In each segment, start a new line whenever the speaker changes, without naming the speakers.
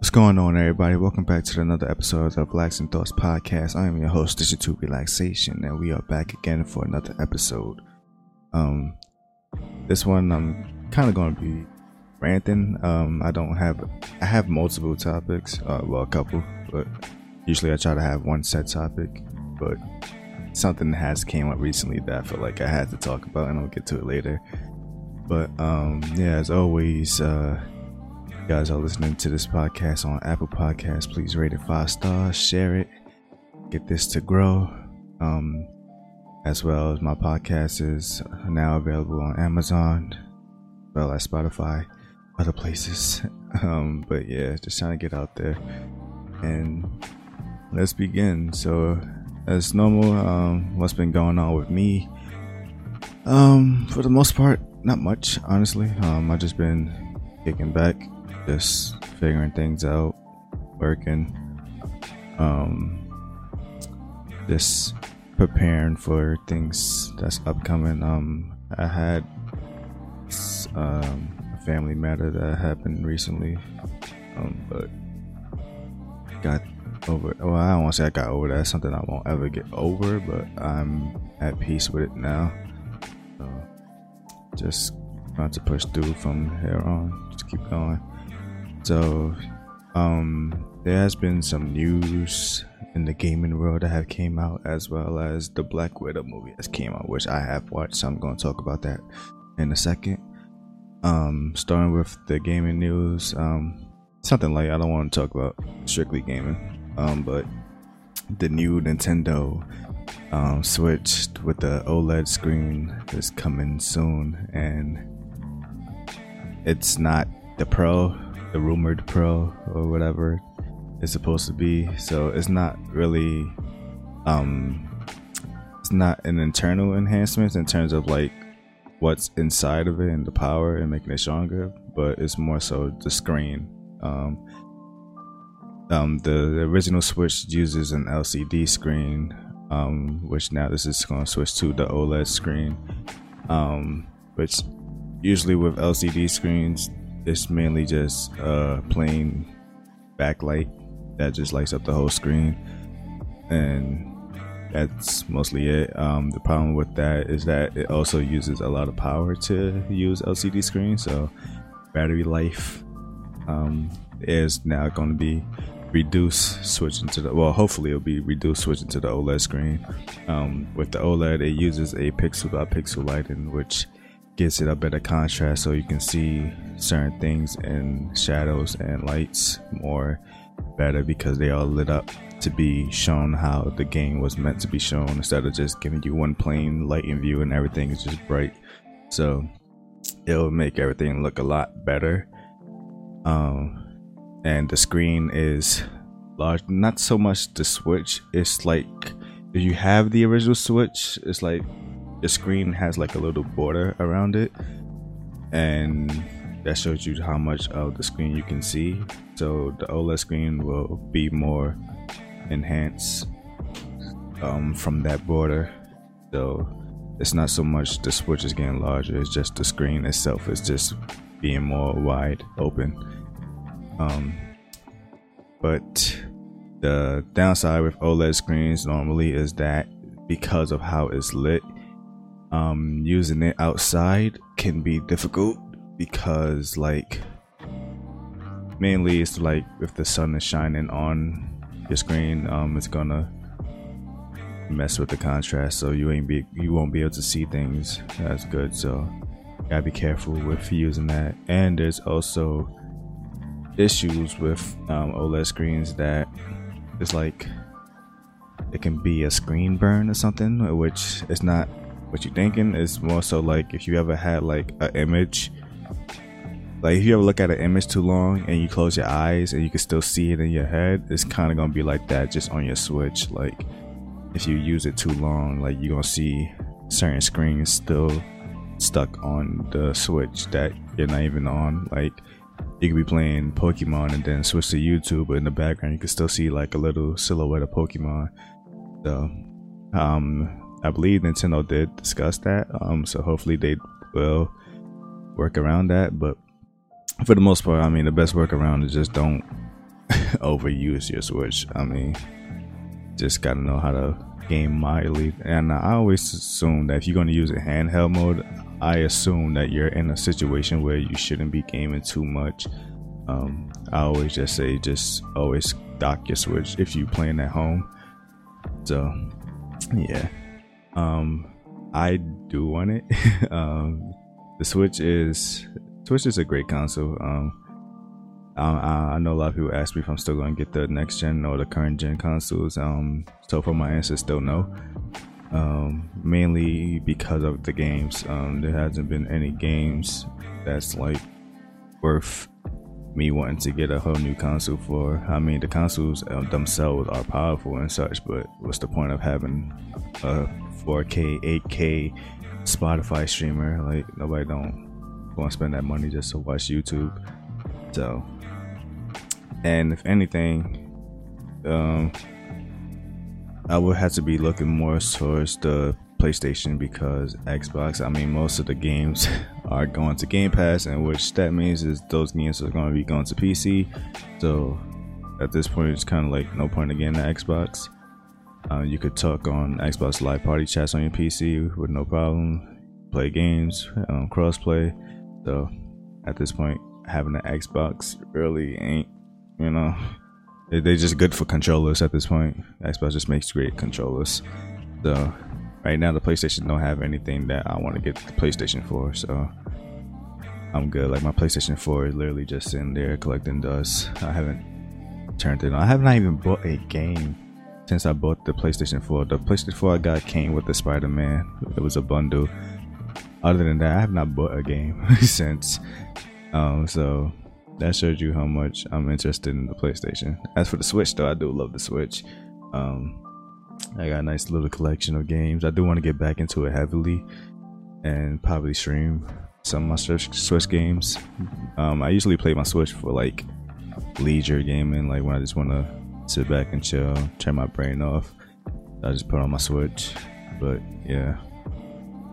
What's going on, everybody? Welcome back to another episode of Relaxing Thoughts Podcast. I am your host, Digital Relaxation, and we are back again for another episode. Um, this one I'm kind of going to be ranting. Um, I don't have I have multiple topics, uh, well, a couple, but usually I try to have one set topic. But something has came up recently that I feel like I had to talk about, and I'll get to it later. But um, yeah, as always, uh guys are listening to this podcast on Apple Podcasts, please rate it five stars, share it, get this to grow. Um, as well as my podcast is now available on Amazon, as well as Spotify, other places. Um, but yeah, just trying to get out there. And let's begin. So, as normal, um, what's been going on with me? Um, for the most part, not much, honestly. Um, I've just been kicking back, just figuring things out, working, um, just preparing for things that's upcoming. Um, I had um, a family matter that happened recently, um, but got over. Well, I don't want to say I got over that. That's something I won't ever get over, but I'm at peace with it now. So just trying to push through from here on. Just keep going. So, um, there has been some news in the gaming world that have came out, as well as the Black Widow movie has came out, which I have watched. So I'm going to talk about that in a second. Um, starting with the gaming news, um, something like I don't want to talk about strictly gaming, um, but the new Nintendo um, Switch with the OLED screen is coming soon, and it's not the Pro the rumored pro or whatever it's supposed to be. So it's not really um it's not an internal enhancement in terms of like what's inside of it and the power and making it stronger, but it's more so the screen. Um um the, the original Switch uses an LCD screen, um, which now this is gonna switch to the OLED screen. Um which usually with LCD screens it's mainly just a plain backlight that just lights up the whole screen. And that's mostly it. Um, the problem with that is that it also uses a lot of power to use lcd screen, so battery life um, is now going to be reduced switching to the well hopefully it'll be reduced switching to the oled screen. Um, with the oled it uses a pixel by pixel lighting which gives it a better contrast so you can see certain things in shadows and lights more better because they are lit up to be shown how the game was meant to be shown instead of just giving you one plain lighting view and everything is just bright. So it'll make everything look a lot better. Um and the screen is large not so much the switch it's like if you have the original switch it's like the screen has like a little border around it and that shows you how much of the screen you can see. So the oled screen will be more enhanced um, from that border. So it's not so much the switch is getting larger it's just the screen itself is just being more wide open. Um, but the downside with oled screens normally is that because of how it's lit um, using it outside can be difficult because like mainly it's like if the sun is shining on your screen um it's gonna mess with the contrast so you ain't be you won't be able to see things as good so gotta be careful with using that. And there's also issues with um, oled screens that it's like it can be a screen burn or something which is not what you're thinking is more so like if you ever had like an image like if you ever look at an image too long and you close your eyes and you can still see it in your head it's kind of gonna be like that just on your switch like if you use it too long like you're gonna see certain screens still stuck on the switch that you're not even on like you could be playing pokemon and then switch to youtube but in the background you can still see like a little silhouette of pokemon. So um I believe Nintendo did discuss that. Um, so hopefully they will work around that. But for the most part, I mean, the best workaround is just don't overuse your Switch. I mean, just gotta know how to game mildly. And I always assume that if you're gonna use a handheld mode, I assume that you're in a situation where you shouldn't be gaming too much. Um, I always just say just always dock your Switch if you're playing at home. So yeah, um, I do want it. um, the Switch is Switch is a great console. Um, I, I, know a lot of people ask me if I'm still going to get the next gen or the current gen consoles. Um, so far my answer is still no. Um, mainly because of the games. Um, there hasn't been any games that's like worth me wanting to get a whole new console for. I mean, the consoles uh, themselves are powerful and such, but what's the point of having a 4K, 8K Spotify streamer? Like nobody don't want to spend that money just to watch YouTube. So, and if anything, um, I would have to be looking more towards the PlayStation because Xbox, I mean, most of the games are going to Game Pass, and which that means is those games are going to be going to PC. So at this point, it's kind of like no point again to Xbox. Uh, you could talk on Xbox Live Party chats on your PC with no problem. Play games, um, crossplay. So at this point, having an Xbox really ain't, you know, they're just good for controllers at this point. Xbox just makes great controllers. So right now the PlayStation don't have anything that I want to get the PlayStation for, so I'm good. Like my PlayStation 4 is literally just sitting there collecting dust. I haven't turned it on. I have not even bought a game since I bought the PlayStation 4. The PlayStation 4 I got came with the Spider-Man. It was a bundle. Other than that, I have not bought a game since. Um, so that shows you how much I'm interested in the PlayStation. As for the Switch, though, I do love the Switch. Um, I got a nice little collection of games. I do want to get back into it heavily and probably stream some of my Switch games. Um, I usually play my Switch for like leisure gaming, like when I just want to sit back and chill, turn my brain off. I just put on my Switch. But yeah.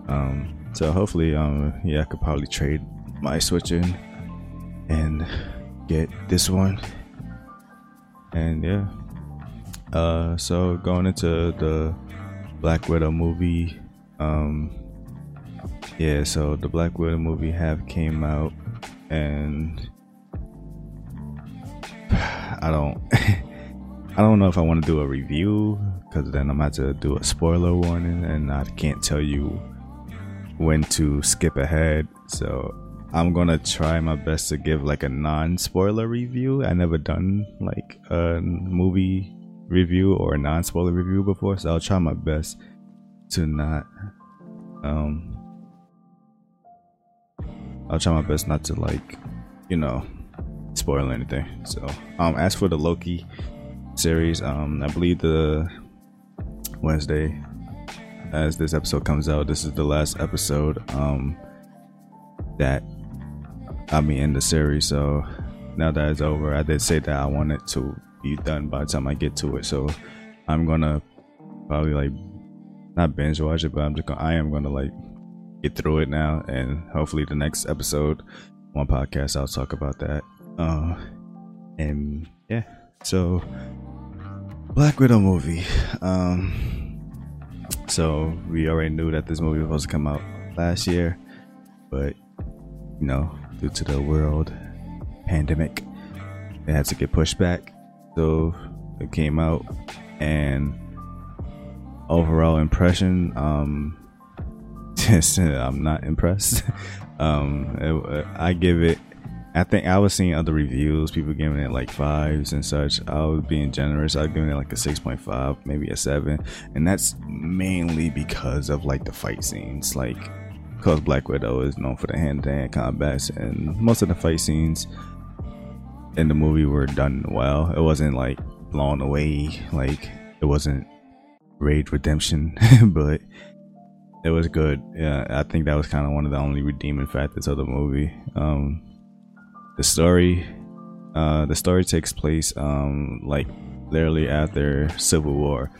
Um, so hopefully, um, yeah, I could probably trade my Switch in and get this one. And yeah. Uh, so going into the Black Widow movie, um, yeah. So the Black Widow movie have came out, and I don't, I don't know if I want to do a review because then I'm about to do a spoiler warning, and I can't tell you when to skip ahead. So I'm gonna try my best to give like a non-spoiler review. I never done like a movie review or a non-spoiler review before, so I'll try my best to not um I'll try my best not to like, you know, spoil anything. So um as for the Loki series, um I believe the Wednesday as this episode comes out, this is the last episode um that I mean in the series, so now that it's over, I did say that I wanted to be done by the time I get to it. So I'm gonna probably like not binge watch it, but I'm just gonna, I am gonna like get through it now, and hopefully the next episode, one podcast, I'll talk about that. Uh, and yeah, so Black Widow movie. Um, so we already knew that this movie was supposed to come out last year, but you know, due to the world pandemic, it had to get pushed back. So it came out, and overall impression, um, I'm not impressed. um, it, I give it. I think I was seeing other reviews, people giving it like fives and such. I was being generous. I was giving it like a six point five, maybe a seven, and that's mainly because of like the fight scenes. Like, because Black Widow is known for the hand-to-hand combats, and most of the fight scenes in the movie were done well. It wasn't like blown away, like it wasn't Raid Redemption, but it was good. Yeah, I think that was kind of one of the only redeeming factors of the movie. Um, the story, uh, the story takes place um, like literally after Civil War,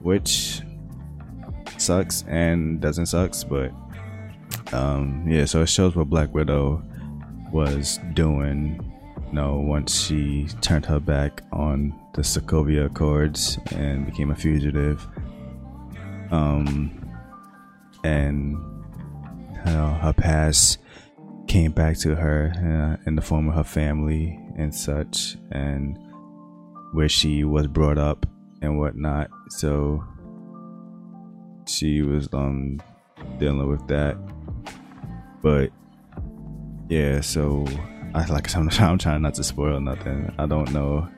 which sucks and doesn't sucks, but um, yeah. So it shows what Black Widow was doing You know, once she turned her back on the Sokovia Accords and became a fugitive. Um, and you know, her past came back to her uh, in the form of her family and such, and where she was brought up and whatnot. So she was um dealing with that, but yeah. So I like I'm, I'm trying not to spoil nothing. I don't know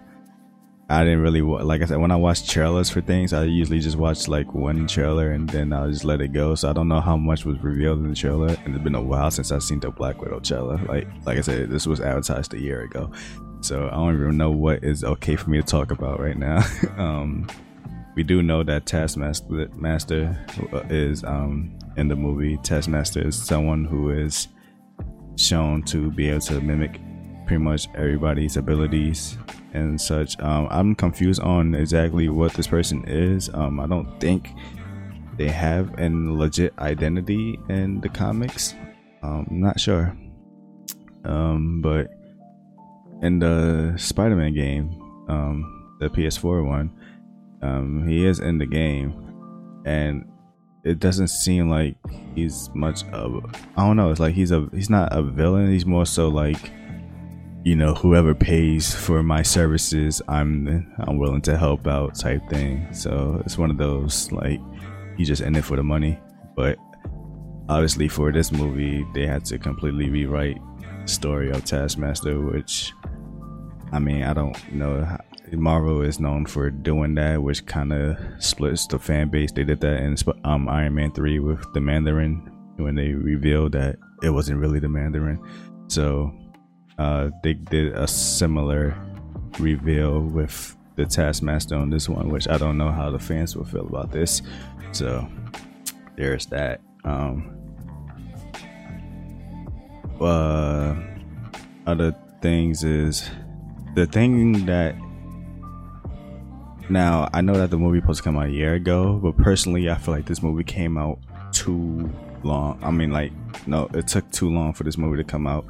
I didn't really like I said when I watch trailers for things, I usually just watch like one trailer and then I'll just let it go. So I don't know how much was revealed in the trailer, and it's been a while since I've seen the Black Widow trailer. Like like I said, this was advertised a year ago, so I don't even know what is okay for me to talk about right now. um, we do know that Taskmaster Master is um, in the movie. Taskmaster is someone who is shown to be able to mimic pretty much everybody's abilities and such. Um, I'm confused on exactly what this person is. Um, I don't think they have a legit identity in the comics. Um, I'm not sure. Um, but in the Spider-Man game, um, the PS4 one, he is in the game, and it doesn't seem like he's much of. I don't know. It's like he's a he's not a villain. He's more so like you know whoever pays for my services i'm i'm willing to help out type thing. So it's one of those like you just in it for the money. But obviously for this movie they had to completely rewrite the story of taskmaster which i mean i don't know marvel is known for doing that which kind of splits the fan base. They did that in um, iron man 3 with the mandarin when they revealed that it wasn't really the mandarin. So uh, they did a similar reveal with the Taskmaster on this one, which I don't know how the fans will feel about this. So there's that. Um, uh, other things is the thing that now I know that the movie supposed to come out a year ago, but personally, I feel like this movie came out too long. I mean, like, no, it took too long for this movie to come out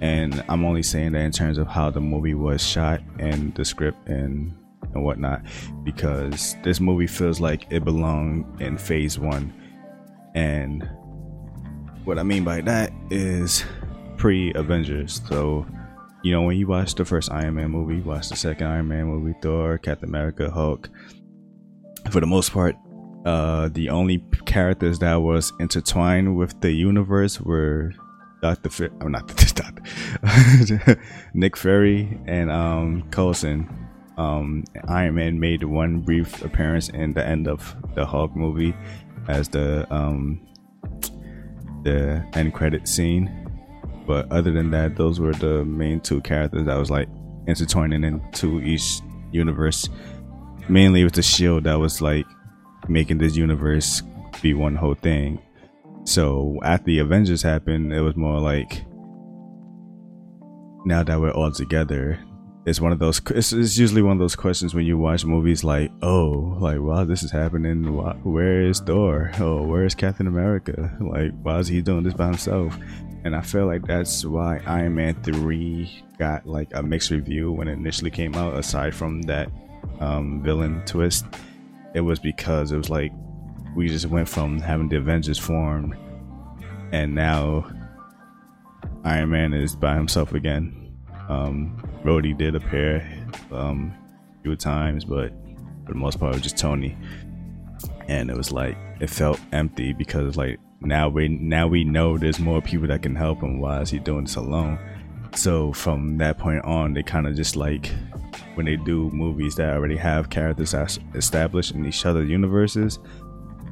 and I'm only saying that in terms of how the movie was shot and the script and and whatnot, because this movie feels like it belonged in Phase One, and what I mean by that is pre Avengers. So, you know, when you watch the first Iron Man movie, watch the second Iron Man movie, Thor, Captain America, Hulk. For the most part, uh, the only characters that was intertwined with the universe were Dr. F- I'm not Dr. Nick Fury and um, Coulson. Um, Iron Man made one brief appearance in the end of the Hulk movie as the um, the end credit scene. But other than that, those were the main two characters that was like intertwining into each universe. Mainly with the shield that was like making this universe be one whole thing. So after the Avengers happened, it was more like now that we're all together, it's one of those. It's, it's, usually one of those questions when you watch movies like, oh, like wow, this is happening. Where is Thor? Oh, where is Captain America? Like, why is he doing this by himself? And I feel like that's why Iron Man three got like a mixed review when it initially came out. Aside from that um, villain twist, it was because it was like we just went from having the Avengers formed, and now Iron Man is by himself again. Um, Rhodey did appear um, a few times, but for the most part, it was just Tony. And it was like it felt empty because like now we now we know there's more people that can help him. Why is he doing this alone? So from that point on, they kind of just like when they do movies that already have characters established in each other universes,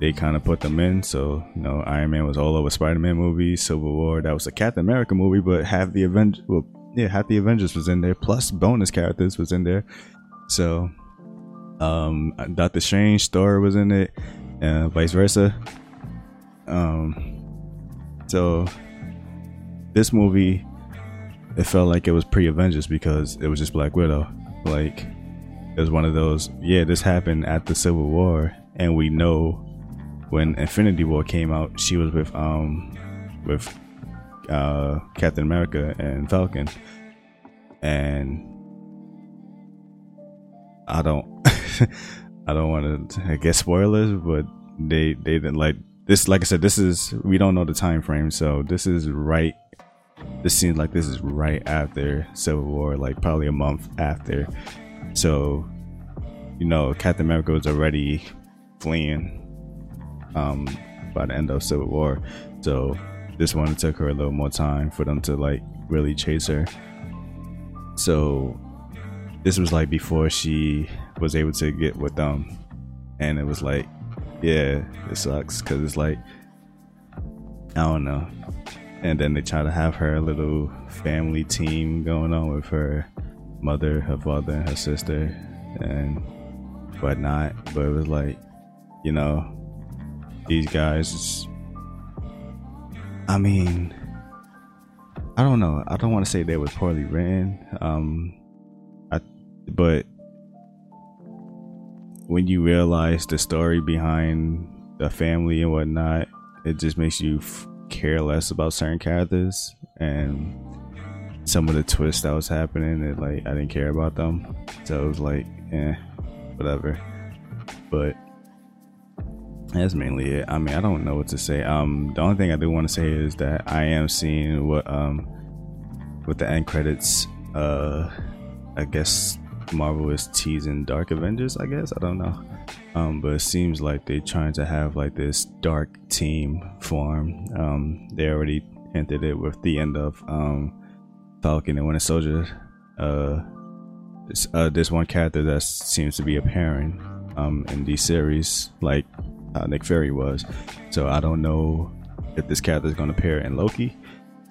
they kind of put them in. So, you know, Iron Man was all over Spider Man movies, Civil War, that was a Captain America movie, but half the Avengers, well, yeah, half the Avengers was in there, plus bonus characters was in there. So, um, Doctor Strange story was in it, uh, vice versa. Um, so this movie, it felt like it was pre Avengers because it was just Black Widow. Like, it was one of those, yeah, this happened at the Civil War, and we know when Infinity War came out, she was with um with uh, Captain America and Falcon. and I don't I don't want to I guess spoilers, but they they didn't like this. Like I said, this is we don't know the time frame, so this is right. This seems like this is right after Civil War, like probably a month after. So, you know, Captain America was already fleeing um, by the end of Civil War. So this one took her a little more time for them to like really chase her. So this was like before she was able to get with them, and it was like, yeah, it sucks because it's like I don't know. And then they try to have her a little family team going on with her mother, her father, and her sister, and whatnot. But it was like, you know, these guys. I mean, I don't know. I don't want to say they were poorly written. Um, I, but when you realize the story behind the family and whatnot, it just makes you f- care less about certain characters and some of the twists that was happening. It like I didn't care about them, so it was like, eh, whatever. But that's mainly it. I mean, I don't know what to say. Um, the only thing I do want to say is that I am seeing what um with the end credits. Uh, I guess Marvel is teasing Dark Avengers. I guess I don't know. Um, but it seems like they're trying to have like this dark team form. Um, they already hinted it with the end of um Falcon and Winter Soldier. Uh, this, uh, this one character that seems to be appearing um in these series, like uh, Nick Fury was. So I don't know if this character is going to appear in Loki.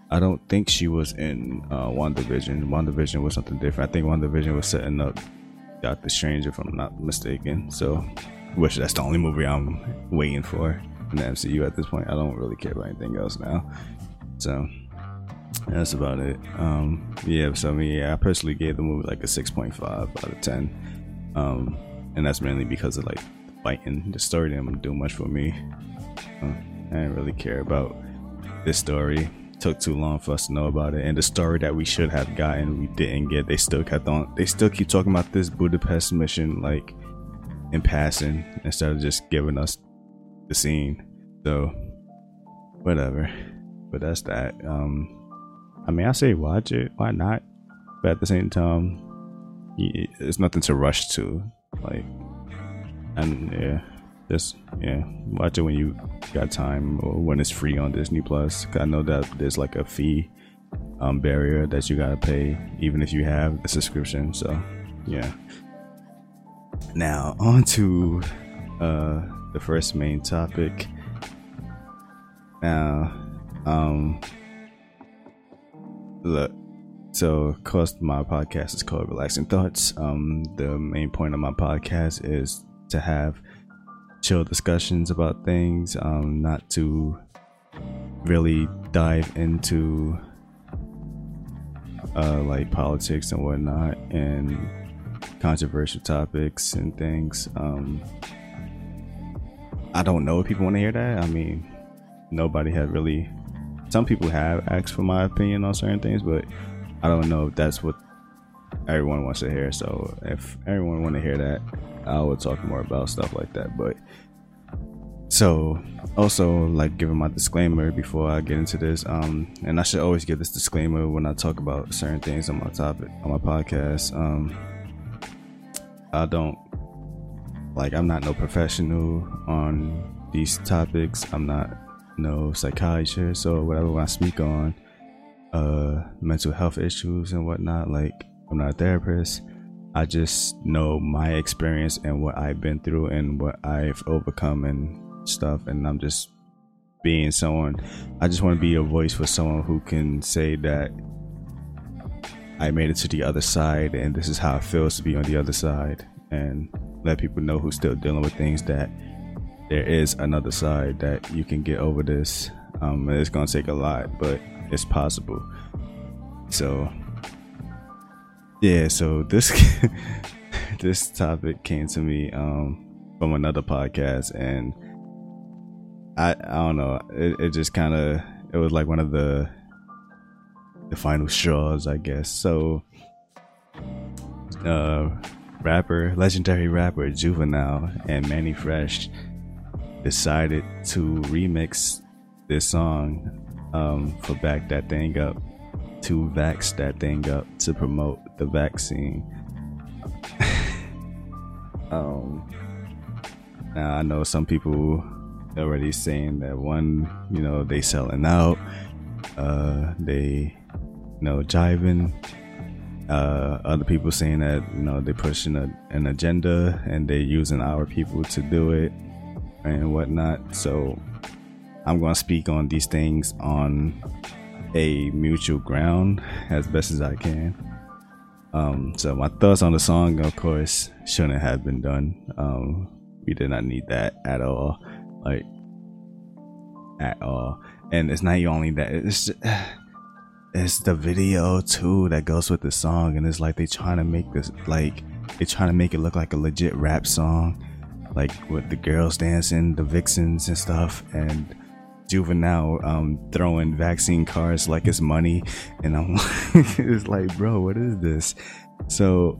I don't think she was in uh, WandaVision. WandaVision was something different. I think WandaVision was setting up Doctor Strange, if I'm not mistaken. So, which that's the only movie I'm waiting for in the MCU at this point. I don't really care about anything else now. So, that's about it. Um, yeah, so I mean, yeah, I personally gave the movie like a 6.5 out of 10. Um, and that's mainly because of like fighting. The story didn't do much for me. Uh, I didn't really care about this story. Took too long for us to know about it, and the story that we should have gotten, we didn't get. They still kept on. They still keep talking about this Budapest mission, like in passing, instead of just giving us the scene. So, whatever. But that's that. Um, I mean, I say watch it. Why not? But at the same time, it's nothing to rush to. Like, and yeah, just yeah, watch it when you got time or when it's free on Disney Plus. I know that there's like a fee um, barrier that you gotta pay even if you have the subscription. So yeah. Now on to uh, the first main topic. Now, um, look. So, of course, my podcast is called Relaxing Thoughts. Um, the main point of my podcast is to have chill discussions about things, um, not to really dive into uh, like politics and whatnot and controversial topics and things. Um, I don't know if people want to hear that. I mean, nobody had really. Some people have asked for my opinion on certain things, but I don't know if that's what everyone wants to hear. So if everyone want to hear that, I will talk more about stuff like that. But so also like giving my disclaimer before I get into this, um, and I should always give this disclaimer when I talk about certain things on my topic on my podcast. Um, I don't like I'm not no professional on these topics. I'm not no psychiatrist or whatever when I speak on uh mental health issues and whatnot. Like I'm not a therapist. I just know my experience and what I've been through and what I've overcome and stuff. And I'm just being someone, I just want to be a voice for someone who can say that I made it to the other side and this is how it feels to be on the other side. And let people know who's still dealing with things that there is another side that you can get over this. Um, it's going to take a lot, but it's possible. So yeah, so this this topic came to me um, from another podcast, and I I don't know. It, it just kind of it was like one of the the final straws, I guess. So uh, rapper, legendary rapper Juvenile and Mannie Fresh decided to remix this song um, for Back That Thing Up to Vax That Thing Up to promote the vaccine. um, now I know some people already saying that one, you know, they selling out, uh, they, you know, jiving. Uh, other people saying that you know they're pushing a, an agenda and they're using our people to do it and whatnot. So I'm going to speak on these things on a mutual ground as best as I can. Um, so my thoughts on the song, of course, shouldn't have been done. Um, we did not need that at all, like at all. And it's not only that; it's just, it's the video too that goes with the song, and it's like they trying to make this like they trying to make it look like a legit rap song, like with the girls dancing, the vixens and stuff, and juvenile um, throwing vaccine cards like it's money, and I'm like, it's like, bro, what is this? So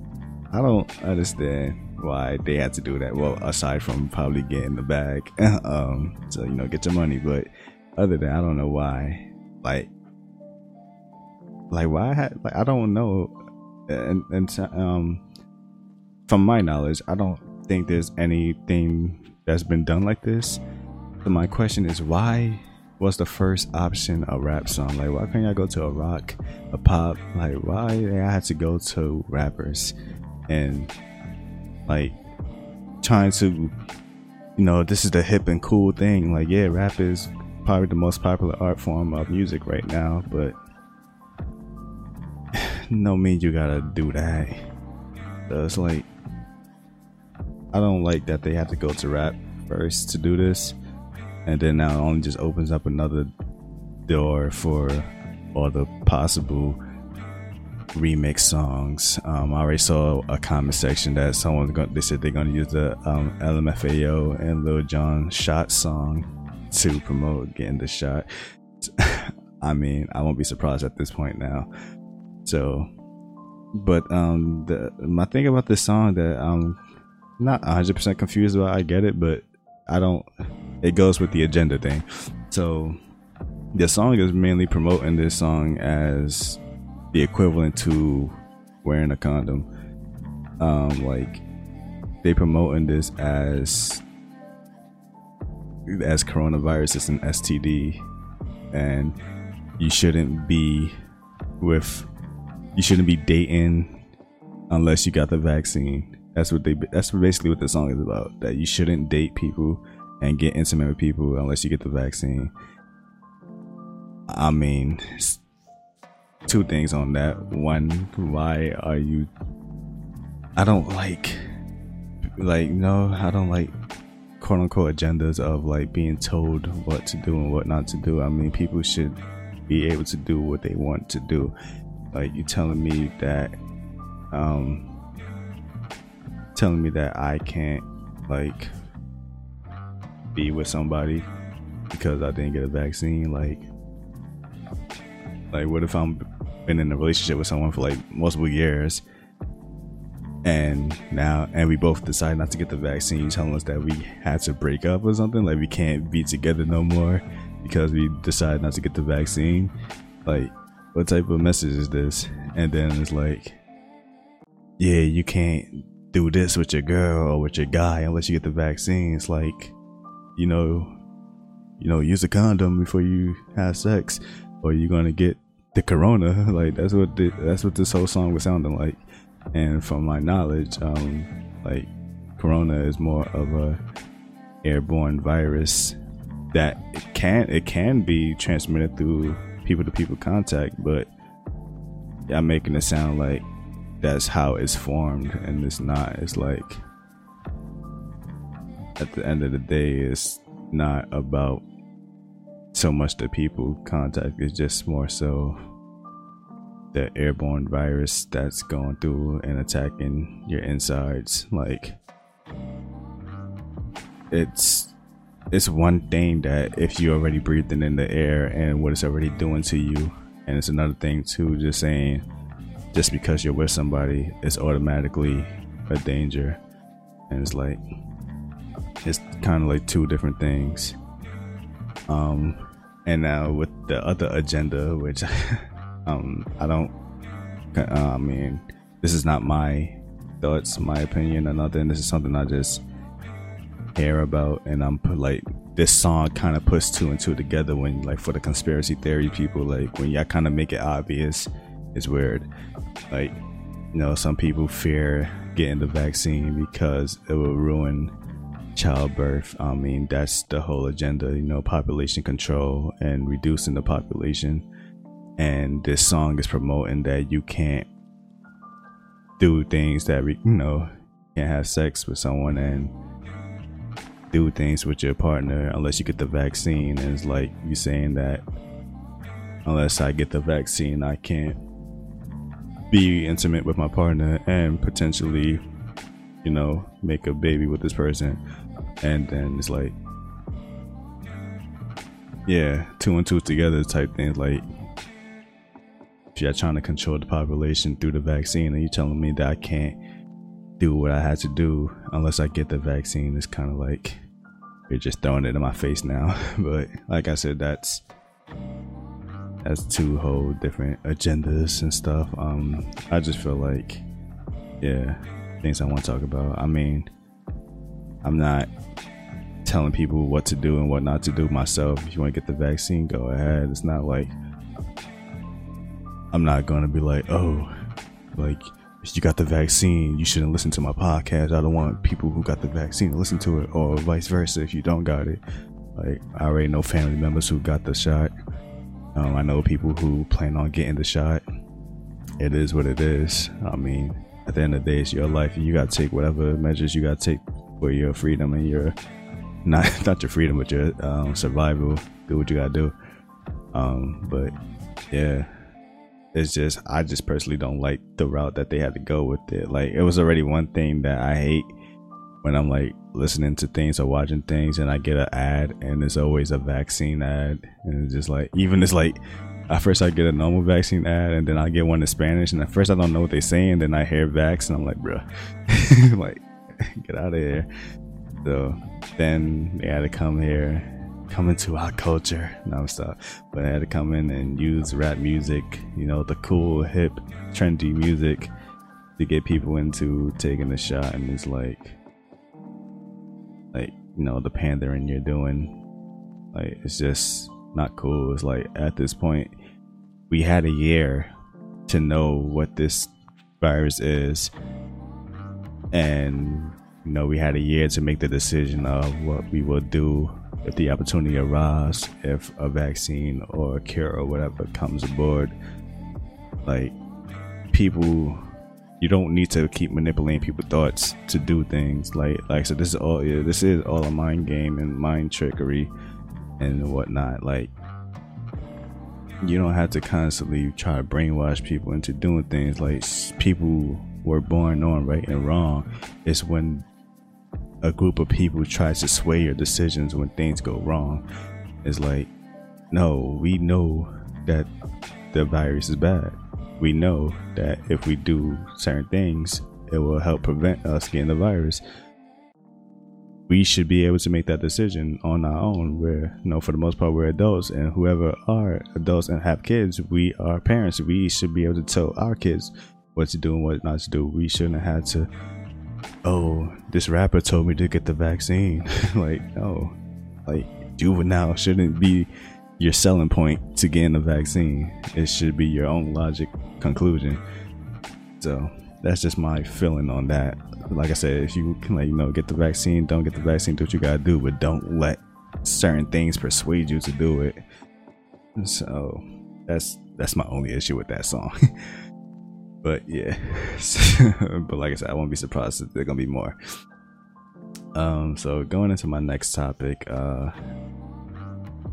I don't understand why they had to do that. Well, aside from probably getting the bag, um, you know, get your money. But other than I don't know why, like, like why? I like I don't know, and and um, from my knowledge, I don't think there's anything that's been done like this so my question is why was the first option a rap song? Like why can't I go to a rock, a pop? Like why I had to go to rappers and like trying to you know, this is the hip and cool thing. Like yeah, rap is probably the most popular art form of music right now, but no means you gotta do that. So it's like I don't like that they have to go to rap first to do this and then now it only just opens up another door for all the possible remix songs. Um, I already saw a comment section that someone's going. They said they're going to use the um, LMFAO and Lil Jon shot song to promote getting the shot. I mean, I won't be surprised at this point now. So, but um, the my thing about this song that I'm not 100 percent confused about. I get it, but I don't it goes with the agenda thing. So the song is mainly promoting this song as the equivalent to wearing a condom. Um, like they promoting this as as coronavirus is an STD, and you shouldn't be with you shouldn't be dating unless you got the vaccine. That's what they. That's basically what the song is about. That you shouldn't date people and get intimate with people unless you get the vaccine. I mean, two things on that. One, why are you? I don't like, like, no, I don't like quote unquote agendas of like being told what to do and what not to do. I mean, people should be able to do what they want to do. Like, you telling me that, um, telling me that I can't, like, be with somebody because I didn't get a vaccine. Like, like what if I'm been in a relationship with someone for like multiple years, and now and we both decide not to get the vaccine, telling us that we had to break up or something, like we can't be together no more because we decided not to get the vaccine. Like, what type of message is this? And then it's like, yeah, you can't do this with your girl or with your guy unless you get the vaccine. It's like you know, you know, use a condom before you have sex, or you're gonna get the corona. Like that's what the, that's what this whole song was sounding like. And from my knowledge, um, like corona is more of a airborne virus that it can it can be transmitted through people to people contact, but I'm making it sound like that's how it's formed, and it's not. It's like at the end of the day, it's not about so much the people contact. It's just more so the airborne virus that's going through and attacking your insides. Like it's it's one thing that if you're already breathing in the air and what it's already doing to you, and it's another thing too, just saying just because you're with somebody, it's automatically a danger. And it's like, kind of like two different things. Um, and now with the other agenda, which um, I don't, uh, I mean, this is not my thoughts, my opinion, or nothing. This is something I just care about, and I'm like this song kind of puts two and two together when like for the conspiracy theory people, like when y'all kind of make it obvious, it's weird. Like, you know, some people fear getting the vaccine because it will ruin childbirth. I mean, that's the whole agenda, you know, population control and reducing the population. And this song is promoting that you can't do things that, you know, can't have sex with someone and do things with your partner unless you get the vaccine. And it's like you saying that unless I get the vaccine, I can't be intimate with my partner and potentially, you know, make a baby with this person. And then it's like, yeah, two and two together type things. Like, if you're trying to control the population through the vaccine and you're telling me that I can't do what I had to do unless I get the vaccine, it's kind of like you're just throwing it in my face now. but like I said, that's that's two whole different agendas and stuff. Um, I just feel like, yeah, things I want to talk about. I mean, I'm not telling people what to do and what not to do myself. If you want to get the vaccine, go ahead. It's not like I'm not gonna be like, oh, like you got the vaccine, you shouldn't listen to my podcast. I don't want people who got the vaccine to listen to it, or vice versa. If you don't got it, like I already know family members who got the shot. Um, I know people who plan on getting the shot. It is what it is. I mean, at the end of the day, it's your life. You got to take whatever measures you got to take for your freedom and your not not your freedom, but your um, survival. Do what you got to do. Um, but yeah, it's just I just personally don't like the route that they had to go with it. Like it was already one thing that I hate when I'm like listening to things or watching things and I get an ad and it's always a vaccine ad and it's just like even it's like at first I get a normal vaccine ad and then I get one in Spanish and at first I don't know what they're saying then I hear vax and I'm like bro like get out of here. So then they had to come here come into our culture no stop but I had to come in and use rap music you know the cool hip trendy music to get people into taking the shot and it's like like you know the pandering you're doing. Like it's just not cool. It's like at this point we had a year to know what this virus is. And you know we had a year to make the decision of what we will do if the opportunity arises if a vaccine or a cure or whatever comes aboard. Like people you don't need to keep manipulating people's thoughts to do things. Like like so this is all this is all a mind game and mind trickery and whatnot. Like you don't have to constantly try to brainwash people into doing things like people were born knowing right and wrong. It's when a group of people tries to sway your decisions when things go wrong. It's like no we know that the virus is bad. We know that if we do certain things, it will help prevent us getting the virus. We should be able to make that decision on our own. Where, you know, for the most part, we're adults, and whoever are adults and have kids, we are parents. We should be able to tell our kids what to do and what not to do. We shouldn't have to. Oh, this rapper told me to get the vaccine. like, no, like juvenile shouldn't be your selling point to getting the vaccine. It should be your own logic conclusion. So that's just my feeling on that. Like I said, if you can, like, you know, get the vaccine, don't get the vaccine, do what you gotta do, but don't let certain things persuade you to do it. So that's that's my only issue with that song. but yeah, but like I said, I won't be surprised if there's gonna be more. Um, so going into my next topic, uh,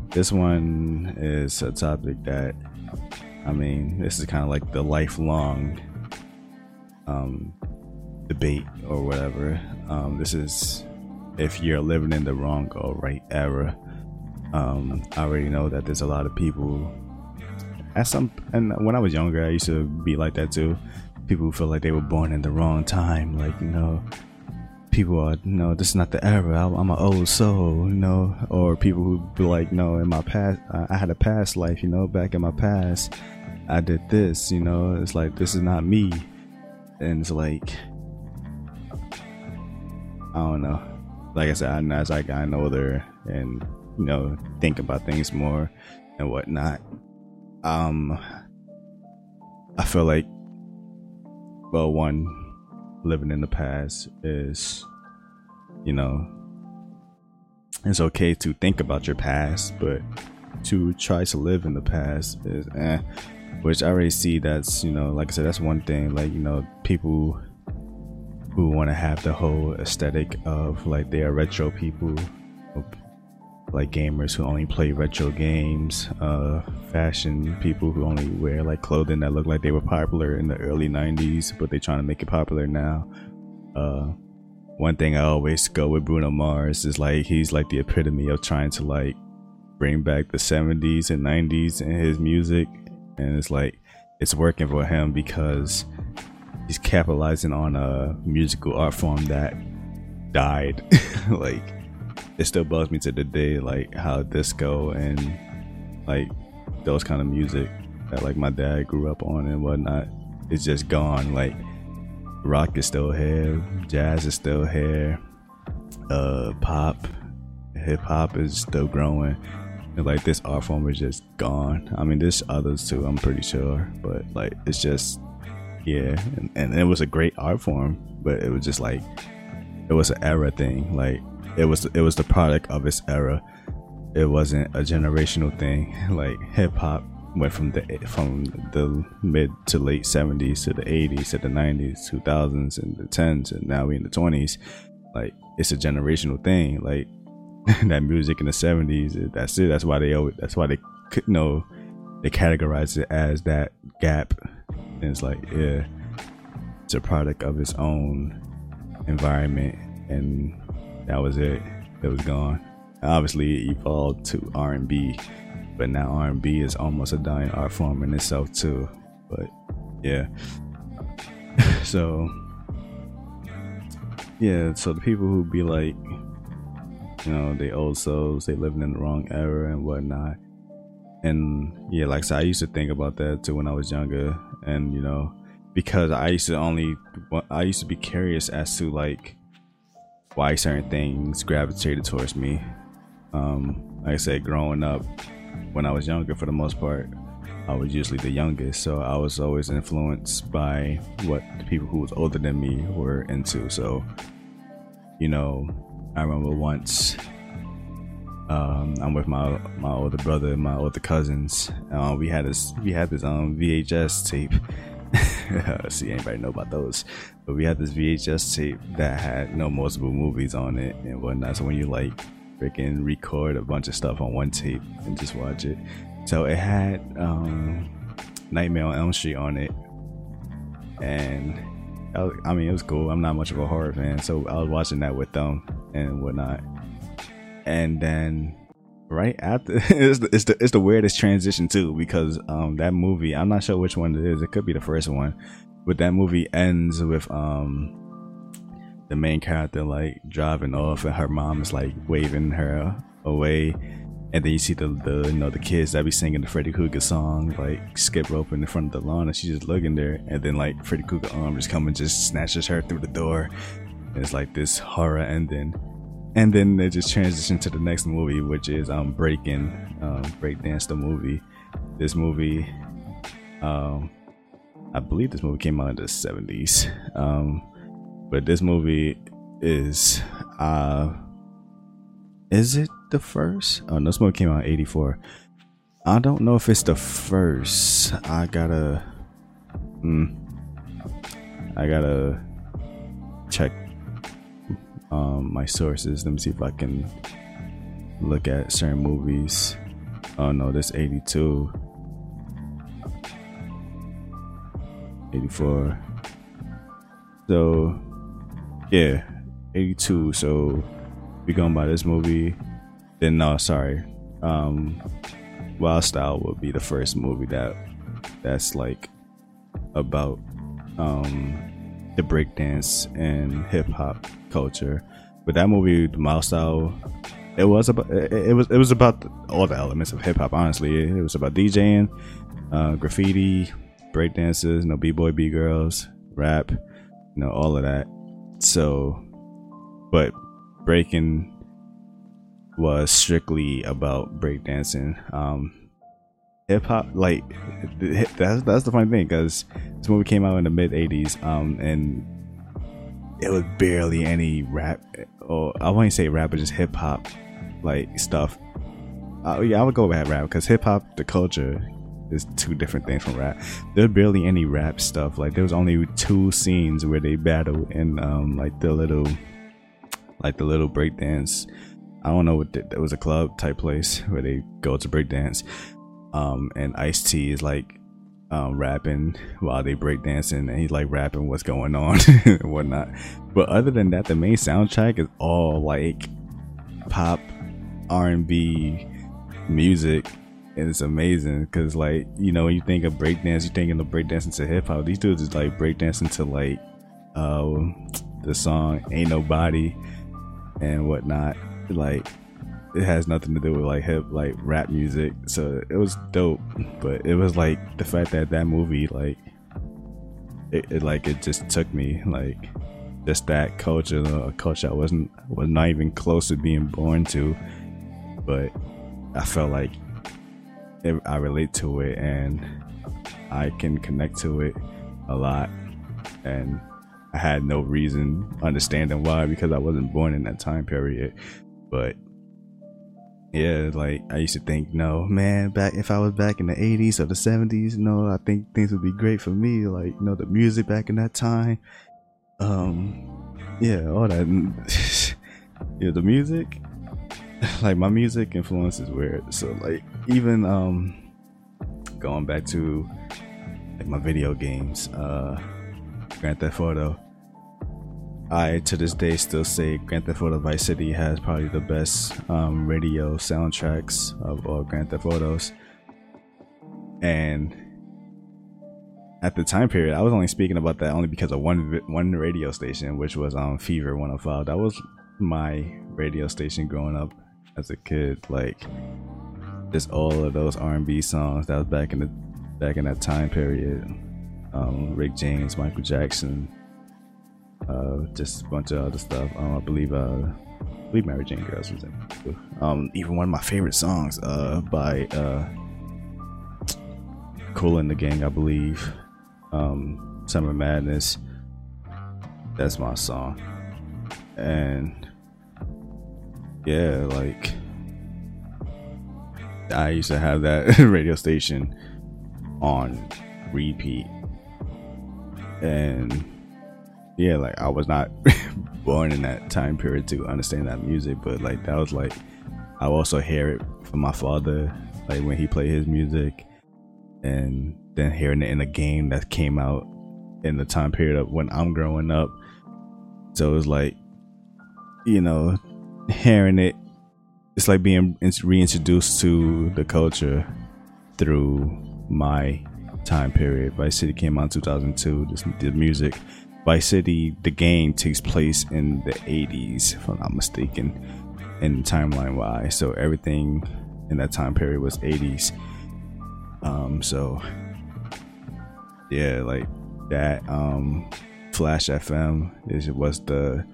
this one is a topic that, I mean, this is kind of like the lifelong um, debate or whatever. Um, this is if you're living in the wrong or right era. Um, I already know that there's a lot of people at some and when I was younger, I used to be like that too. People who feel like they were born in the wrong time, like you know, people are you know this is not the era. I'm an old soul, you know, or people who be like, no, in my past, I had a past life, you know, back in my past, I did this, you know. It's like this is not me, and it's like I don't know. Like I said, as I got older and you know think about things more and whatnot, um, I feel like, well, one, living in the past is, you know, it's okay to think about your past, but to try to live in the past is, eh. Which I already see. That's you know, like I said, that's one thing. Like you know, people who want to have the whole aesthetic of like they are retro people like gamers who only play retro games, uh, fashion people who only wear like clothing that look like they were popular in the early 90s, but they're trying to make it popular now. Uh, one thing I always go with Bruno Mars is like he's like the epitome of trying to like bring back the 70s and 90s in his music, and it's like it's working for him because he's capitalizing on a musical art form that died. like it still bugs me to the day, like how disco and like those kind of music that like my dad grew up on and whatnot is just gone. Like rock is still here, jazz is still here, uh, pop, hip hop is still growing. Like this art form is just gone. I mean, there's others too, I'm pretty sure, but like it's just yeah, and, and it was a great art form, but it was just like it was an era thing. Like it was it was the product of its era. It wasn't a generational thing. Like hip hop went from the from the mid to late seventies to the eighties to the nineties, two thousands, and the tens, and now we in the twenties. Like it's a generational thing. Like that music in the seventies, eh, that's it. That's why they. That's why they could you know they categorize it as that gap. And it's like yeah, it's a product of its own environment and that was it. It was gone. Obviously, it evolved to R and B, but now R and B is almost a dying art form in itself too. But yeah, so yeah, so the people who be like, you know, they old souls, they living in the wrong era and whatnot. And yeah, like so I used to think about that too when I was younger, and you know, because I used to only, I used to be curious as to like why certain things gravitated towards me. Um, like I said, growing up, when I was younger, for the most part, I was usually the youngest, so I was always influenced by what the people who was older than me were into. So, you know, I remember once um, I'm with my my older brother and my older cousins. Uh, we had this we had this um VHS tape See, anybody know about those? But we had this VHS tape that had you know multiple movies on it and whatnot. So when you like freaking record a bunch of stuff on one tape and just watch it, so it had um, Nightmare on Elm Street on it, and I mean it was cool. I'm not much of a horror fan, so I was watching that with them and whatnot. And then right after it's the, it's the it's the weirdest transition too because um that movie I'm not sure which one it is. It could be the first one. But that movie ends with um the main character like driving off and her mom is like waving her away. And then you see the, the you know the kids that be singing the Freddy Krueger song like skip rope in front of the lawn and she's just looking there. And then like Freddy Krueger arm just come and just snatches her through the door and it's like this horror ending and then they just transition to the next movie, which is um Breaking, um, Breakdance the movie. This movie, um, I believe this movie came out in the seventies. Um, but this movie is uh, is it the first? Oh, no, this movie came out in eighty four. I don't know if it's the first. I gotta, hmm, I gotta check um, my sources. Let me see if I can look at certain movies. Oh no, this 82. 84. So, yeah, 82. So, we going by this movie. Then, no, sorry. Um, Wild Style would be the first movie that that's like about um the breakdance and hip hop culture. But that movie, the Wild Style, it was about it, it was it was about all the elements of hip hop. Honestly, it, was about DJing, uh, graffiti, breakdances, you know, b boy, b girls, rap, you know, all of that. So, but breaking was strictly about breakdancing. Um, hip hop, like that's that's the funny thing because this movie came out in the mid '80s, um, and it was barely any rap, or I wouldn't say rap, but just hip hop like stuff. Uh, yeah, I would go with rap because hip hop, the culture, is two different things from rap. There's barely any rap stuff. Like there was only two scenes where they battle in um like the little like the little breakdance. I don't know what the, it was a club type place where they go to breakdance. Um and Ice T is like um, rapping while they breakdancing and he's like rapping what's going on and whatnot. But other than that, the main soundtrack is all like pop, R and B music and it's amazing because like you know when you think of breakdance you think of breakdancing to hip-hop these dudes is like breakdancing to like uh the song ain't nobody and whatnot like it has nothing to do with like hip like rap music so it was dope but it was like the fact that that movie like it, it like it just took me like just that culture a culture i wasn't was not even close to being born to but i felt like it, I relate to it and I can connect to it a lot. And I had no reason understanding why because I wasn't born in that time period. But yeah, like I used to think, no, man, back if I was back in the 80s or the 70s, no, I think things would be great for me. Like, you know, the music back in that time. Um, yeah, all that. yeah, the music like my music influence is weird. So like even um going back to like my video games, uh Grand Theft Auto. I to this day still say Grand Theft Auto Vice City has probably the best um, radio soundtracks of all Grand Theft Autos. And at the time period, I was only speaking about that only because of one one radio station, which was um, Fever 105. That was my radio station growing up as a kid. Like just all of those R&B songs that was back in the back in that time period. Um, Rick James, Michael Jackson, uh, just a bunch of other stuff. Um, I believe uh, I believe Mary Jane Girls was in. Um, even one of my favorite songs uh, by uh, Kool and the Gang, I believe. Um, Summer Madness. That's my song. And yeah, like I used to have that radio station on repeat. And yeah, like I was not born in that time period to understand that music, but like that was like I also hear it from my father, like when he played his music, and then hearing it in a game that came out in the time period of when I'm growing up. So it was like, you know, hearing it, it's like being reintroduced to the culture through my time period. Vice City came out in 2002. the music. Vice City, the game takes place in the 80s, if I'm not mistaken, in timeline wise. So everything in that time period was 80s. Um, so yeah, like that. Um, Flash FM is was the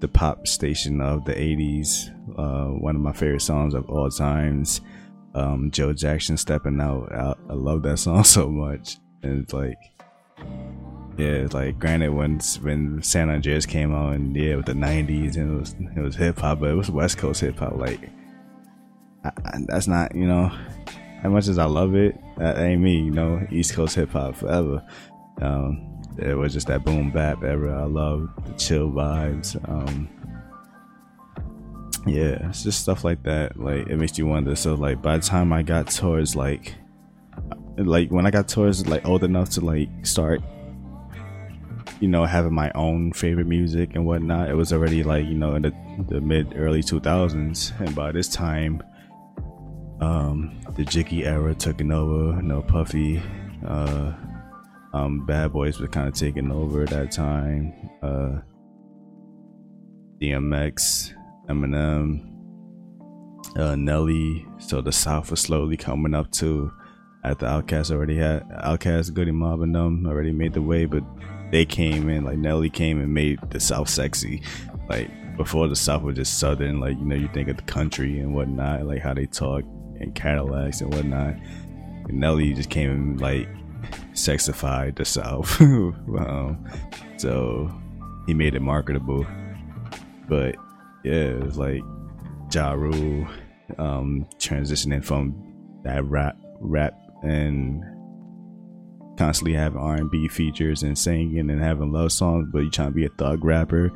the pop station of the 80s. Uh, one of my favorite songs of all times. Um, Joe Jackson stepping out. I, I, love that song so much. And it's like, yeah, like granted when when San Andreas came out and yeah, with the 90s and it was it was hip hop, but it was West Coast hip hop. Like, I, I, that's not you know, as much as I love it, that ain't me. You know, East Coast hip hop forever. Um, it was just that boom bap era. I love the chill vibes. Um, yeah, it's just stuff like that. Like it makes you wonder. So like by the time I got towards like, like when I got towards like old enough to like start, you know, having my own favorite music and whatnot, it was already like you know in the, the mid early two thousands, and by this time, um, the Jiggy era took over. You know, Puffy, Uh, um, Bad Boys were kind of taking over at that time. Uh, DMX, Eminem, uh, Nelly. So the South was slowly coming up to. After Outkast already had Outkast, Goodie Mob, and them already made the way, but they came in like Nelly came and made the South sexy. Like before, the South was just Southern. Like you know, you think of the country and whatnot, like how they talk and Cadillacs and whatnot. And Nelly just came and like sexified the South. um, so he made it marketable. But yeah, it was like Ja Rule um, transitioning from that rap rap and constantly having R&B features and singing and having love songs, but you trying to be a thug rapper.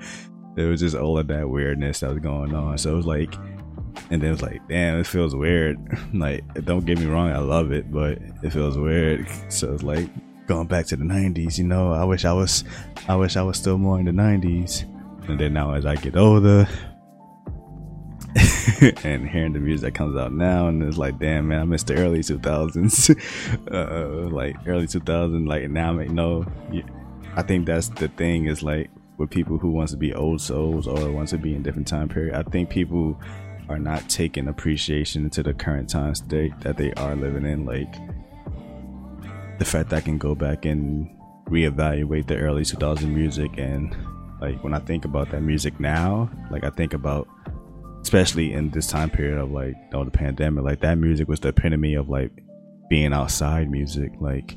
It was just all of that weirdness that was going on. So it was like, and then it was like, damn, it feels weird. like, don't get me wrong, I love it, but it feels weird. So it's like going back to the '90s. You know, I wish I was, I wish I was still more in the '90s. And then now as I get older, and hearing the music that comes out now, and it's like, damn man, I missed the early 2000s, uh, like early 2000s. Like now, I know, I think that's the thing is like with people who wants to be old souls or wants to be in different time period. I think people are not taking appreciation to the current time state that they are living in. Like the fact that I can go back and reevaluate the early 2000 music and like when I think about that music now, like I think about especially in this time period of like you know, the pandemic like that music was the epitome of like being outside music. Like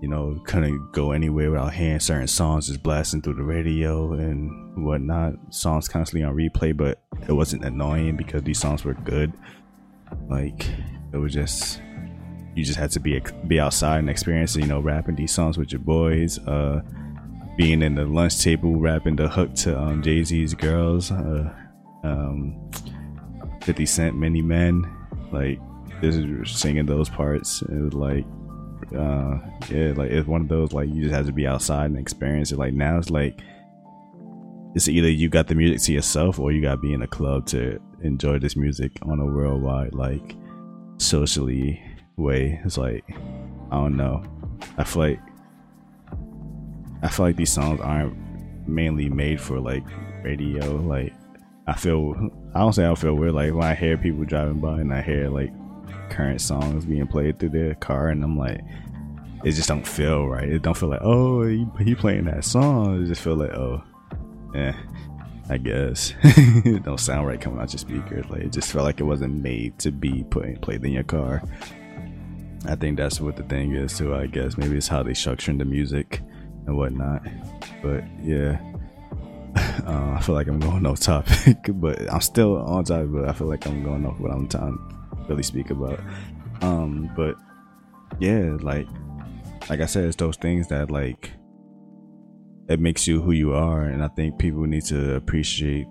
you know couldn't go anywhere without hearing certain songs just blasting through the radio and whatnot. Songs constantly on replay but it wasn't annoying because these songs were good. Like it was just you just had to be be outside and experience you know rapping these songs with your boys uh being in the lunch table rapping the hook to um, jay-z's girls uh um, 50 Cent, Many Men, like this is singing those parts. It was like, uh, yeah, like it's one of those like you just have to be outside and experience it. Like now it's like it's either you got the music to yourself or you got to be in a club to enjoy this music on a worldwide like socially way. It's like I don't know. I feel like I feel like these songs aren't mainly made for like radio. Like I feel I don't say I feel weird like when I hear people driving by and I hear like current songs being played through their car and I'm like it just don't feel right. It don't feel like oh he, he playing that song. It just feel like oh yeah I guess it don't sound right coming out your speakers. Like it just felt like it wasn't made to be put played in your car. I think that's what the thing is too. I guess maybe it's how they structuring the music and whatnot. But yeah, uh, I feel like I'm going off topic, but I'm still on topic. But I feel like I'm going off what I'm trying to really speak about. Um, but yeah, like like I said, it's those things that like it makes you who you are, and I think people need to appreciate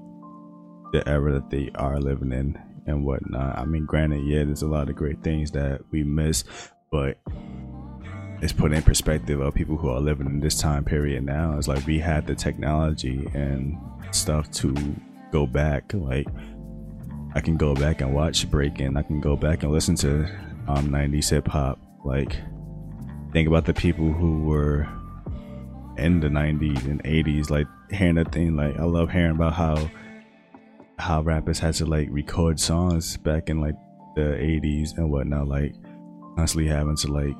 the era that they are living in and whatnot. I mean, granted, yeah, there's a lot of great things that we miss, but it's put in perspective of people who are living in this time period now. It's like we had the technology and stuff to go back. Like I can go back and watch breaking. I can go back and listen to um 90s hip hop. Like think about the people who were in the 90s and 80s like hearing that thing like I love hearing about how how rappers had to like record songs back in like the 80s and whatnot like constantly having to like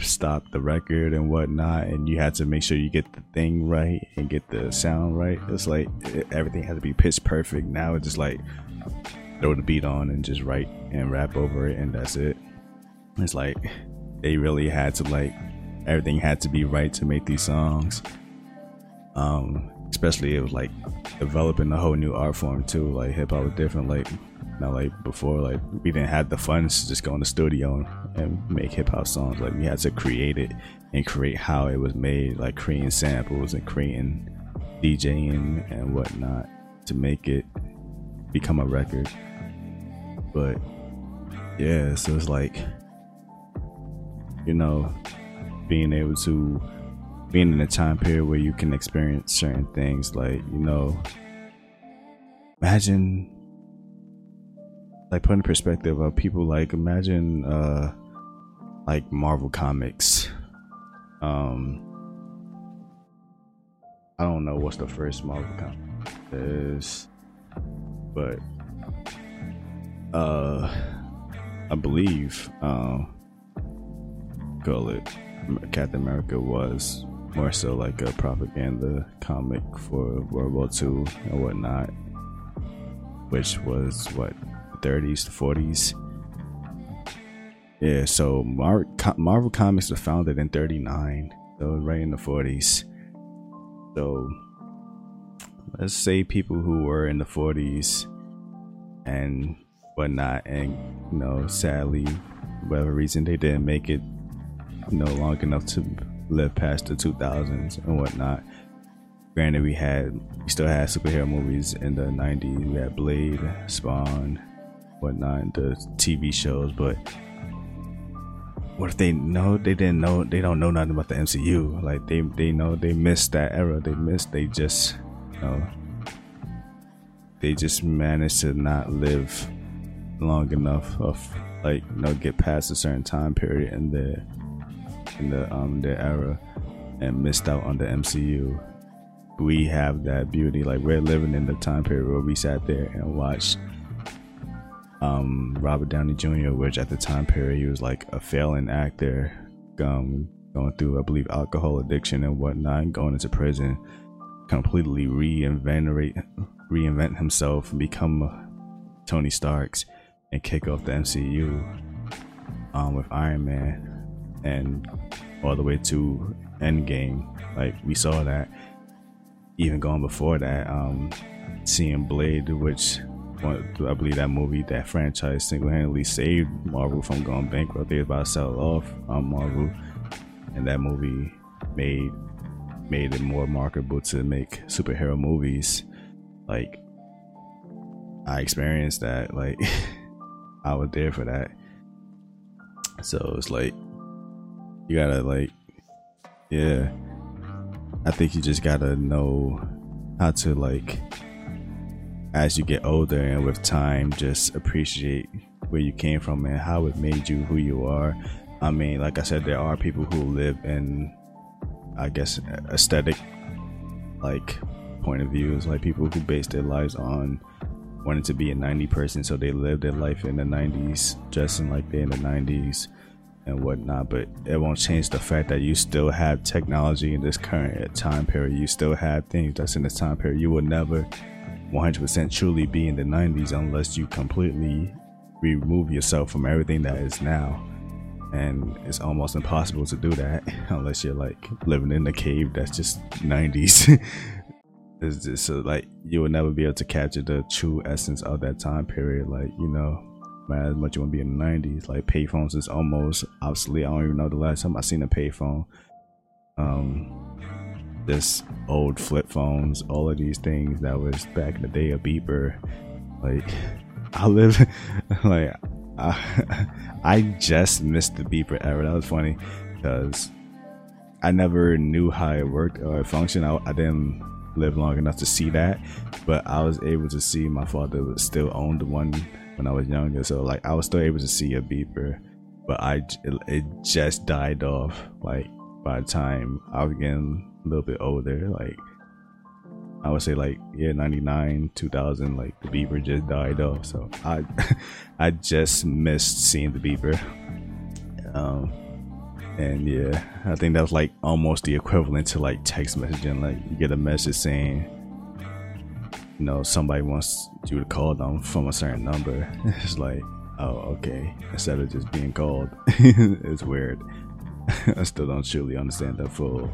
stop the record and whatnot, and you had to make sure you get the thing right and get the sound right. It's like it, everything had to be pitch perfect. Now it's just like throw the beat on and just write and rap over it, and that's it. It's like they really had to like everything had to be right to make these songs. Um, especially it was like developing a whole new art form too. Like hip hop was different. Like not like before. Like we didn't have the funds to just go in the studio and make hip hop songs. Like we had to create it and create how it was made, like creating samples and creating DJing and whatnot to make it become a record. But yeah, so it's like you know, being able to being in a time period where you can experience certain things like, you know, imagine like put in perspective of people like imagine uh like Marvel Comics. Um, I don't know what's the first Marvel comic is, but uh, I believe um, call it Captain America was more so like a propaganda comic for World War II and whatnot, which was what 30s to 40s. Yeah, so Mar- Marvel Comics was founded in 39, so right in the 40s. So let's say people who were in the 40s and whatnot, and you know, sadly, whatever reason they didn't make it, you know, long enough to live past the 2000s and whatnot. Granted, we had we still had superhero movies in the 90s. We had Blade, Spawn, whatnot, the TV shows. But what if they know they didn't know they don't know nothing about the MCU? Like they they know they missed that era. They missed. They just you know they just managed to not live long enough of like you know get past a certain time period in the in the um their era and missed out on the MCU. We have that beauty, like we're living in the time period where we sat there and watched um Robert Downey Jr., which at the time period he was like a failing actor, um going through I believe alcohol addiction and whatnot, going into prison, completely reinvent reinvent himself and become Tony Starks and kick off the MCU um, with Iron Man and all the way to Endgame. Like we saw that. Even going before that, um, seeing Blade, which I believe that movie, that franchise, single-handedly saved Marvel from going bankrupt. They were about to sell off um, Marvel, and that movie made made it more marketable to make superhero movies. Like I experienced that. Like I was there for that. So it's like you gotta like yeah. I think you just gotta know how to like as you get older and with time just appreciate where you came from and how it made you who you are. I mean like i said there are people who live in i guess aesthetic like point of views like people who base their lives on wanting to be a 90 person so they live their life in the 90s dressing like they're in the 90s and whatnot, but it won't change the fact that you still have technology in this current time period. You still have things that's in this time period. You will never 100% truly be in the 90s unless you completely remove yourself from everything that is now. And it's almost impossible to do that unless you're like living in a cave that's just 90s. it's just so like you will never be able to capture the true essence of that time period. Like, you know, man, as much you want to be in the 90s. Like payphones is almost obsolete. I don't even know the last time I seen a payphone. Um, this old flip phones, all of these things that was back in the day, a beeper. Like I live, like I, I just missed the beeper era. That was funny because I never knew how it worked or it functioned. I, I didn't live long enough to see that, but I was able to see my father still owned the one when I was younger. So like I was still able to see a beeper, but I it, just died off. Like by the time I was getting a little bit older, like I would say like yeah, 99, 2000, like the beeper just died off. So I I just missed seeing the beeper. Um and yeah, I think that was like almost the equivalent to like text messaging. Like you get a message saying you know somebody wants you to call them from a certain number it's like oh okay instead of just being called it's weird. I still don't truly understand the full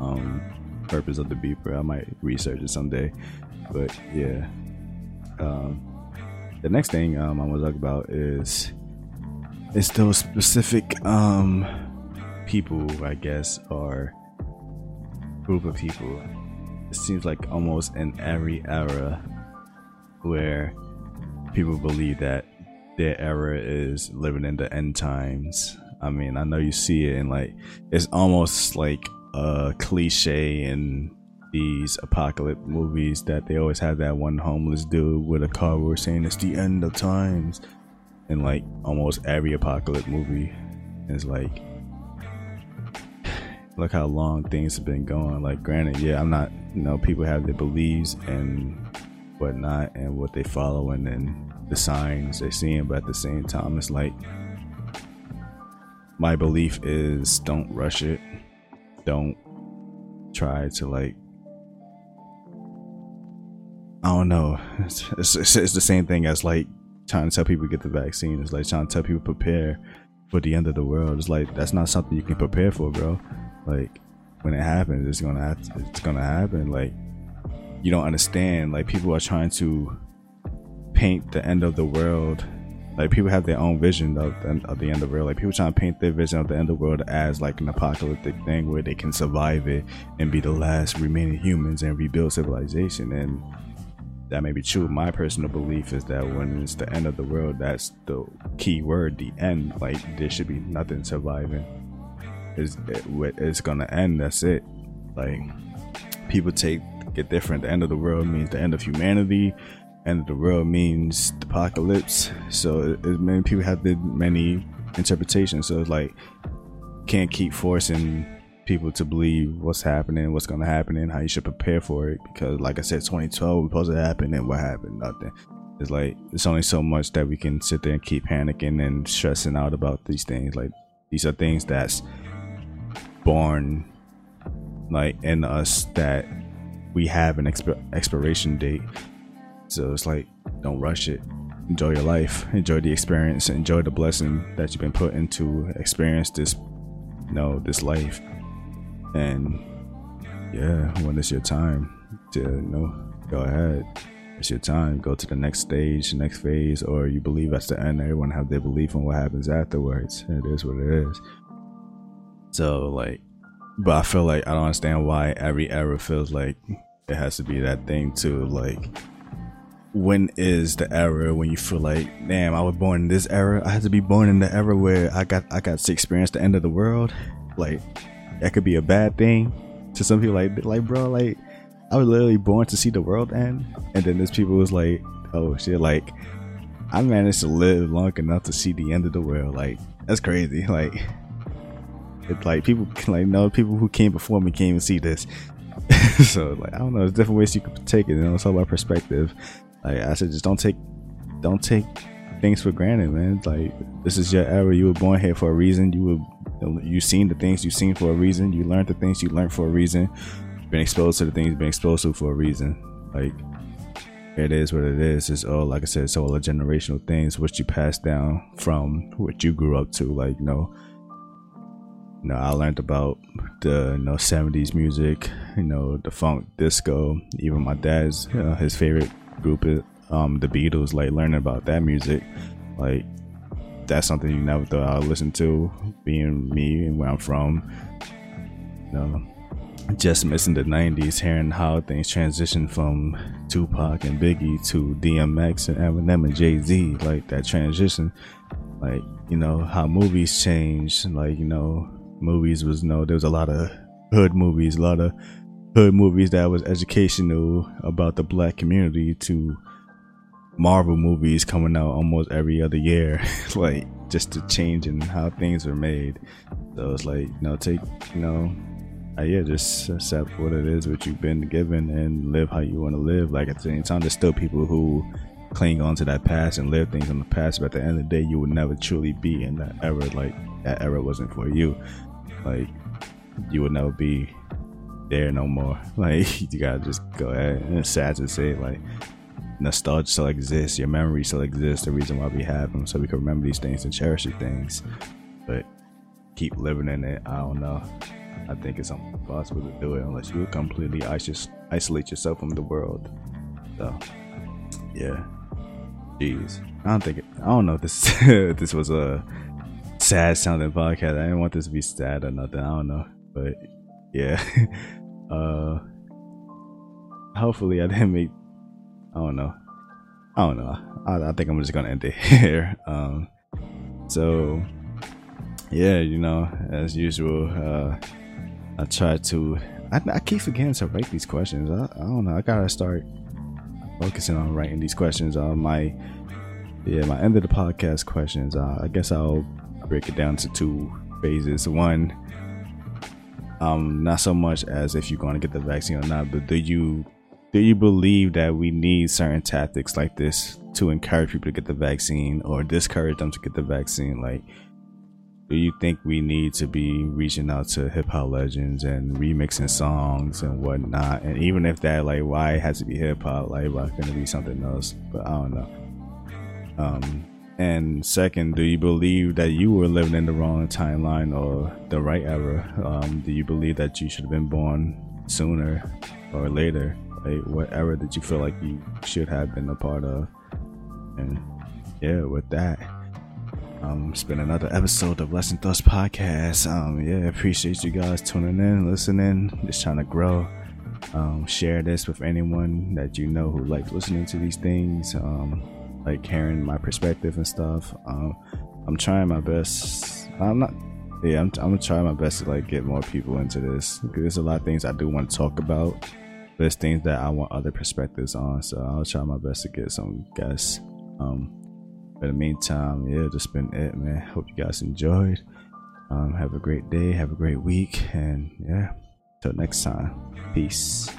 um, purpose of the beeper i might research it someday. But yeah. Um, the next thing um, i want to talk about is it's those specific um, people i guess or group of people seems like almost in every era where people believe that their era is living in the end times. I mean, I know you see it in like it's almost like a cliche in these apocalypse movies that they always have that one homeless dude with a car where saying it's the end of times. In like almost every apocalypse movie, It's like look how long things have been going. Like, granted, yeah, I'm not, you know, people have their beliefs and whatnot and what they follow and then the signs they're seeing, but at the same time, it's like my belief is don't rush it. Don't try to like I don't know. It's, it's, it's, the same thing as like trying to tell people to get the vaccine. It's like trying to tell people prepare for the end of the world. It's like that's not something you can prepare for, bro. Like when it happens, it's gonna have to, it's gonna happen. Like you don't understand. Like people are trying to paint the end of the world. Like people have their own vision of the, of the end of the world. Like people trying to paint their vision of the end of the world as like an apocalyptic thing where they can survive it and be the last remaining humans and rebuild civilization. And that may be true. My personal belief is that when it's the end of the world, that's the key word, the end. Like there should be nothing surviving. It's, it, it's gonna end. That's it. Like people take it different. The end of the world means the end of humanity. End of the world means the apocalypse. So it, it, many people have the many interpretations. So it's like can't keep forcing people to believe what's happening, what's to happen, and how you should prepare for it. Because, like I said, 2012 was supposed to happen, and what happened? Nothing. It's like it's only so much that we can sit there and keep panicking and stressing out about these things. Like these are things that's born, like in us that we have an exp- expiration date. So it's like, don't rush it. Enjoy your life. Enjoy the experience. Enjoy the blessing that you've been put into experience this, you know, this life and yeah, when it's your time to you know go ahead, it's your time. Go to the next stage, next phase, or you believe that's the end. Everyone have their belief on what happens afterwards. It is what it is. So like, but I feel like I don't understand why every era feels like it has to be that thing too. Like, when is the era when you feel like, damn, I was born in this era. I had to be born in the era where I got I got to experience the end of the world. Like, that could be a bad thing to some people. Like, like, bro, like, I was literally born to see the world end, and then there's people was like, oh shit, like, I managed to live long enough to see the end of the world. Like, that's crazy. Like, like people like no people who came before me can't even see this. so like, I don't know. There's different ways you could take it. You know, it's all about perspective. Like I said, just don't take, don't take things for granted, man. Like this is your era. You were born here for a reason. You were you seen the things you seen for a reason. You learned the things you learned for a reason. Been exposed to the things been exposed to for a reason. Like it is what it is. It's all like I said, it's all a generational things which you pass down from what you grew up to. Like, you know, you know, I learned about the you know 70s music, you know, the funk, disco, even my dad's you know, his favorite group is um the Beatles, like learning about that music. Like that's something you never thought I'd listen to, being me and where I'm from. You know, just missing the 90s, hearing how things transitioned from Tupac and Biggie to DMX and Eminem and Jay Z, like that transition. Like, you know, how movies changed. Like, you know, movies was, no. there was a lot of hood movies, a lot of hood movies that was educational about the black community to Marvel movies coming out almost every other year, like just to change in how things are made. So it's like, you know, take, you know, uh, yeah, just accept what it is, what you've been given, and live how you want to live. Like at the same time, there's still people who cling on to that past and live things in the past, but at the end of the day, you would never truly be in that era. Like that era wasn't for you. Like you would never be there no more. Like you gotta just go ahead. And it's sad to say, like nostalgia still exists, your memories still exist, the reason why we have them, so we can remember these things and cherish these things. But keep living in it, I don't know. I think it's impossible to do it unless you completely isolate yourself from the world. So, yeah. Jeez. I don't think it, I don't know if this this was a sad sounding podcast. I didn't want this to be sad or nothing. I don't know. But yeah. uh hopefully I didn't make I don't know. I don't know. I, I think I'm just gonna end it here. Um, so yeah, you know, as usual, uh, I try to. I, I keep forgetting to write these questions. I, I don't know. I gotta start focusing on writing these questions. Uh, my yeah, my end of the podcast questions. Uh, I guess I'll break it down to two phases. One, um, not so much as if you're going to get the vaccine or not, but do you do you believe that we need certain tactics like this to encourage people to get the vaccine or discourage them to get the vaccine? Like, do you think we need to be reaching out to hip hop legends and remixing songs and whatnot? And even if that, like, why it has to be hip hop? Like, why can it be something else? But I don't know. Um, and second, do you believe that you were living in the wrong timeline or the right era? Um, do you believe that you should have been born sooner or later? Like, what era did you feel like you should have been a part of? And yeah, with that, um, it's been another episode of Lesson Thoughts Podcast. Um, yeah, appreciate you guys tuning in, listening, just trying to grow. Um, share this with anyone that you know who likes listening to these things. Um, like hearing my perspective and stuff. Um, I'm trying my best. I'm not. Yeah, I'm, I'm gonna try my best to like get more people into this there's a lot of things I do want to talk about. There's things that I want other perspectives on, so I'll try my best to get some guests. Um, but in the meantime, yeah, just been it, man. Hope you guys enjoyed. Um, have a great day, have a great week, and yeah, till next time, peace.